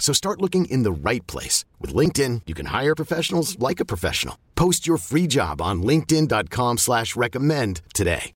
So start looking in the right place. With LinkedIn, you can hire professionals like a professional. Post your free job on linkedin.com slash recommend today.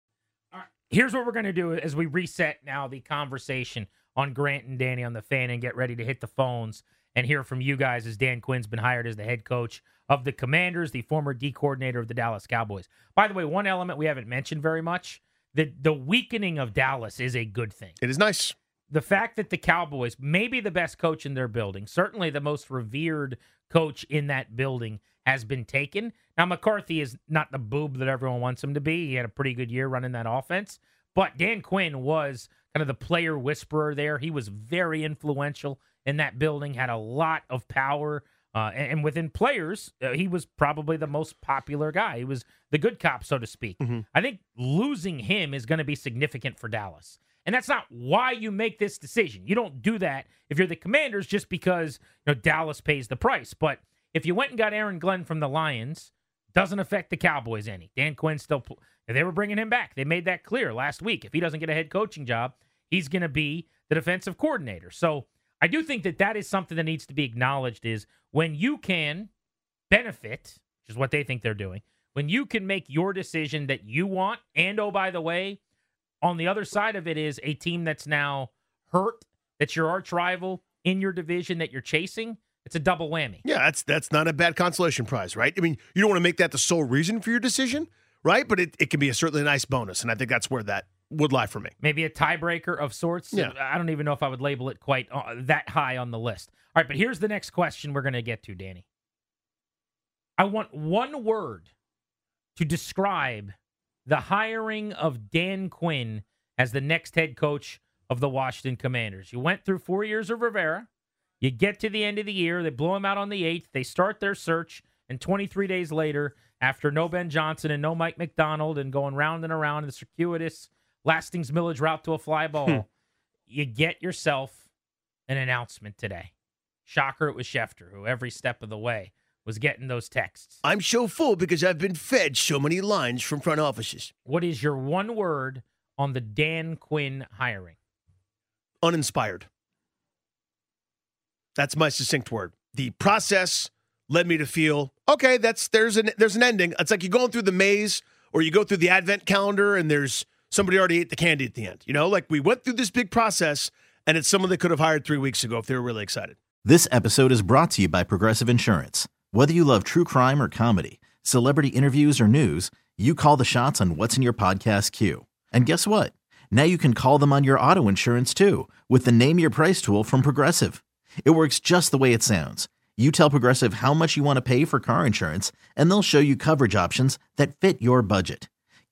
All right, here's what we're going to do as we reset now the conversation on Grant and Danny on the fan and get ready to hit the phones and hear from you guys as Dan Quinn's been hired as the head coach of the Commanders, the former D coordinator of the Dallas Cowboys. By the way, one element we haven't mentioned very much – the the weakening of Dallas is a good thing. It is nice. The fact that the Cowboys, maybe the best coach in their building, certainly the most revered coach in that building, has been taken. Now McCarthy is not the boob that everyone wants him to be. He had a pretty good year running that offense, but Dan Quinn was kind of the player whisperer there. He was very influential in that building, had a lot of power. Uh, and, and, within players, uh, he was probably the most popular guy. He was the good cop, so to speak. Mm-hmm. I think losing him is going to be significant for Dallas. And that's not why you make this decision. You don't do that if you're the commanders just because you know Dallas pays the price. But if you went and got Aaron Glenn from the Lions, doesn't affect the Cowboys any. Dan Quinn still they were bringing him back. They made that clear last week. If he doesn't get a head coaching job, he's going to be the defensive coordinator. So I do think that that is something that needs to be acknowledged is when you can benefit, which is what they think they're doing, when you can make your decision that you want, and oh, by the way, on the other side of it is a team that's now hurt, that's your arch rival in your division that you're chasing. It's a double whammy. Yeah, that's that's not a bad consolation prize, right? I mean, you don't want to make that the sole reason for your decision, right? But it, it can be a certainly nice bonus, and I think that's where that would lie for me. Maybe a tiebreaker of sorts. Yeah. I don't even know if I would label it quite uh, that high on the list. All right, but here's the next question we're going to get to, Danny. I want one word to describe the hiring of Dan Quinn as the next head coach of the Washington Commanders. You went through four years of Rivera. You get to the end of the year. They blow him out on the 8th. They start their search. And 23 days later, after no Ben Johnson and no Mike Macdonald and going round and around in the circuitous Lastings Milledge route to a fly ball. Hmm. You get yourself an announcement today. Shocker, it was Schefter, who every step of the way was getting those texts. I'm so full because I've been fed so many lines from front offices. What is your one word on the Dan Quinn hiring? Uninspired. That's my succinct word. The process led me to feel okay. That's there's an there's an ending. It's like you're going through the maze or you go through the advent calendar and there's somebody already ate the candy at the end. You know, like we went through this big process and it's someone they could have hired three weeks ago if they were really excited. This episode is brought to you by Progressive Insurance. Whether you love true crime or comedy, celebrity interviews or news, you call the shots on what's in your podcast queue. And guess what? Now you can call them on your auto insurance too with the Name Your Price tool from Progressive. It works just the way it sounds. You tell Progressive how much you want to pay for car insurance, and they'll show you coverage options that fit your budget.